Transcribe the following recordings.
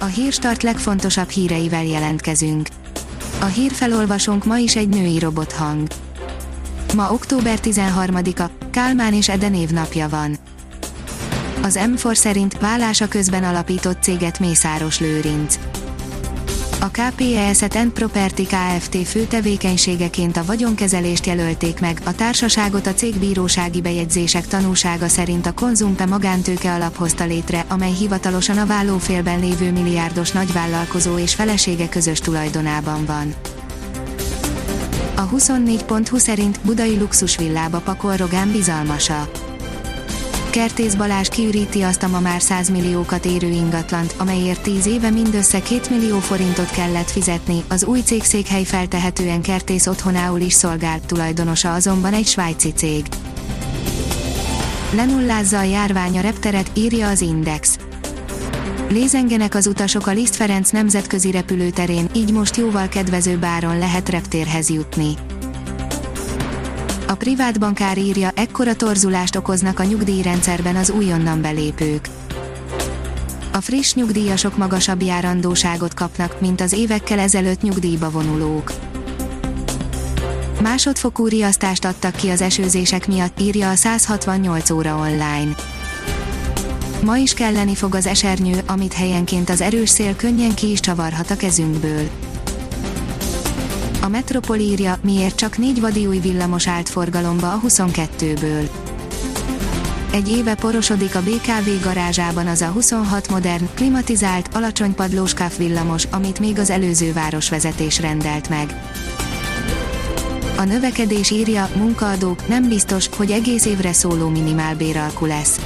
a hírstart legfontosabb híreivel jelentkezünk. A hírfelolvasónk ma is egy női robothang. Ma október 13-a, Kálmán és Eden évnapja van. Az M4 szerint vállása közben alapított céget Mészáros Lőrinc. A KPES-et End Property Kft. fő tevékenységeként a vagyonkezelést jelölték meg, a társaságot a cég bírósági bejegyzések tanúsága szerint a Konzumpe magántőke alap hozta létre, amely hivatalosan a vállófélben lévő milliárdos nagyvállalkozó és felesége közös tulajdonában van. A 24.20 szerint budai luxusvillába pakol Rogán bizalmasa Kertész Balázs kiüríti azt a ma már 100 milliókat érő ingatlant, amelyért 10 éve mindössze 2 millió forintot kellett fizetni, az új cég székhely feltehetően Kertész otthonául is szolgált tulajdonosa azonban egy svájci cég. Lenullázza a járvány a repteret, írja az Index. Lézengenek az utasok a Liszt Ferenc nemzetközi repülőterén, így most jóval kedvezőbb áron lehet reptérhez jutni. A privát bankár írja, ekkora torzulást okoznak a nyugdíjrendszerben az újonnan belépők. A friss nyugdíjasok magasabb járandóságot kapnak, mint az évekkel ezelőtt nyugdíjba vonulók. Másodfokú riasztást adtak ki az esőzések miatt, írja a 168 óra online. Ma is kelleni fog az esernyő, amit helyenként az erős szél könnyen ki is csavarhat a kezünkből. A Metropol írja, miért csak négy vadi új villamos állt forgalomba a 22-ből. Egy éve porosodik a BKV garázsában az a 26 modern, klimatizált, alacsony padlós villamos, amit még az előző városvezetés rendelt meg. A növekedés írja, munkaadók, nem biztos, hogy egész évre szóló minimálbéralku lesz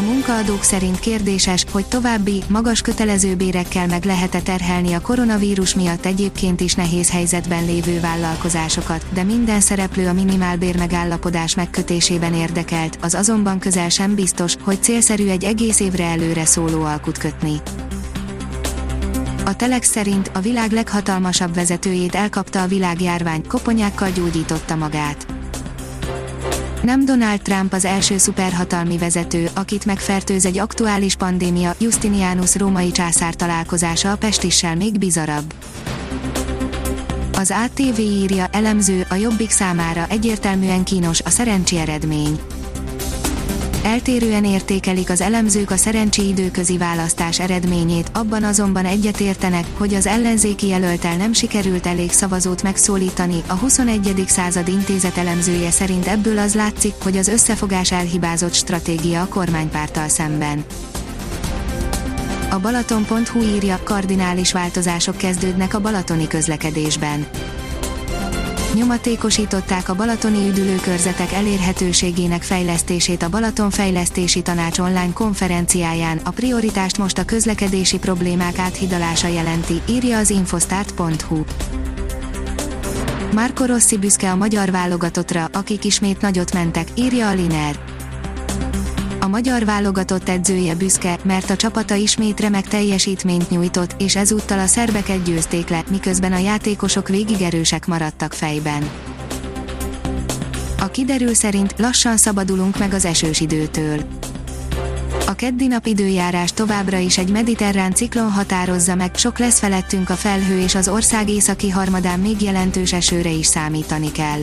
a munkaadók szerint kérdéses, hogy további, magas kötelező bérekkel meg lehet-e terhelni a koronavírus miatt egyébként is nehéz helyzetben lévő vállalkozásokat, de minden szereplő a minimálbér megállapodás megkötésében érdekelt, az azonban közel sem biztos, hogy célszerű egy egész évre előre szóló alkut kötni. A Telex szerint a világ leghatalmasabb vezetőjét elkapta a világjárvány, koponyákkal gyógyította magát. Nem Donald Trump az első szuperhatalmi vezető, akit megfertőz egy aktuális pandémia, Justinianus római császár találkozása a Pestissel még bizarabb. Az ATV írja, elemző, a jobbik számára egyértelműen kínos a szerencsi eredmény. Eltérően értékelik az elemzők a szerencsi időközi választás eredményét, abban azonban egyetértenek, hogy az ellenzéki jelöltel nem sikerült elég szavazót megszólítani. A 21. század intézet elemzője szerint ebből az látszik, hogy az összefogás elhibázott stratégia a kormánypárttal szemben. A Balaton.hu írja, kardinális változások kezdődnek a balatoni közlekedésben nyomatékosították a balatoni üdülőkörzetek elérhetőségének fejlesztését a Balaton Fejlesztési Tanács online konferenciáján, a prioritást most a közlekedési problémák áthidalása jelenti, írja az infostart.hu. Marco Rossi büszke a magyar válogatottra, akik ismét nagyot mentek, írja a Liner. Magyar válogatott edzője büszke, mert a csapata ismét remek teljesítményt nyújtott, és ezúttal a szerbeket győzték le, miközben a játékosok végig erősek maradtak fejben. A kiderül szerint lassan szabadulunk meg az esős időtől. A keddi nap időjárás továbbra is egy mediterrán ciklon határozza meg, sok lesz felettünk a felhő és az ország északi harmadán még jelentős esőre is számítani kell.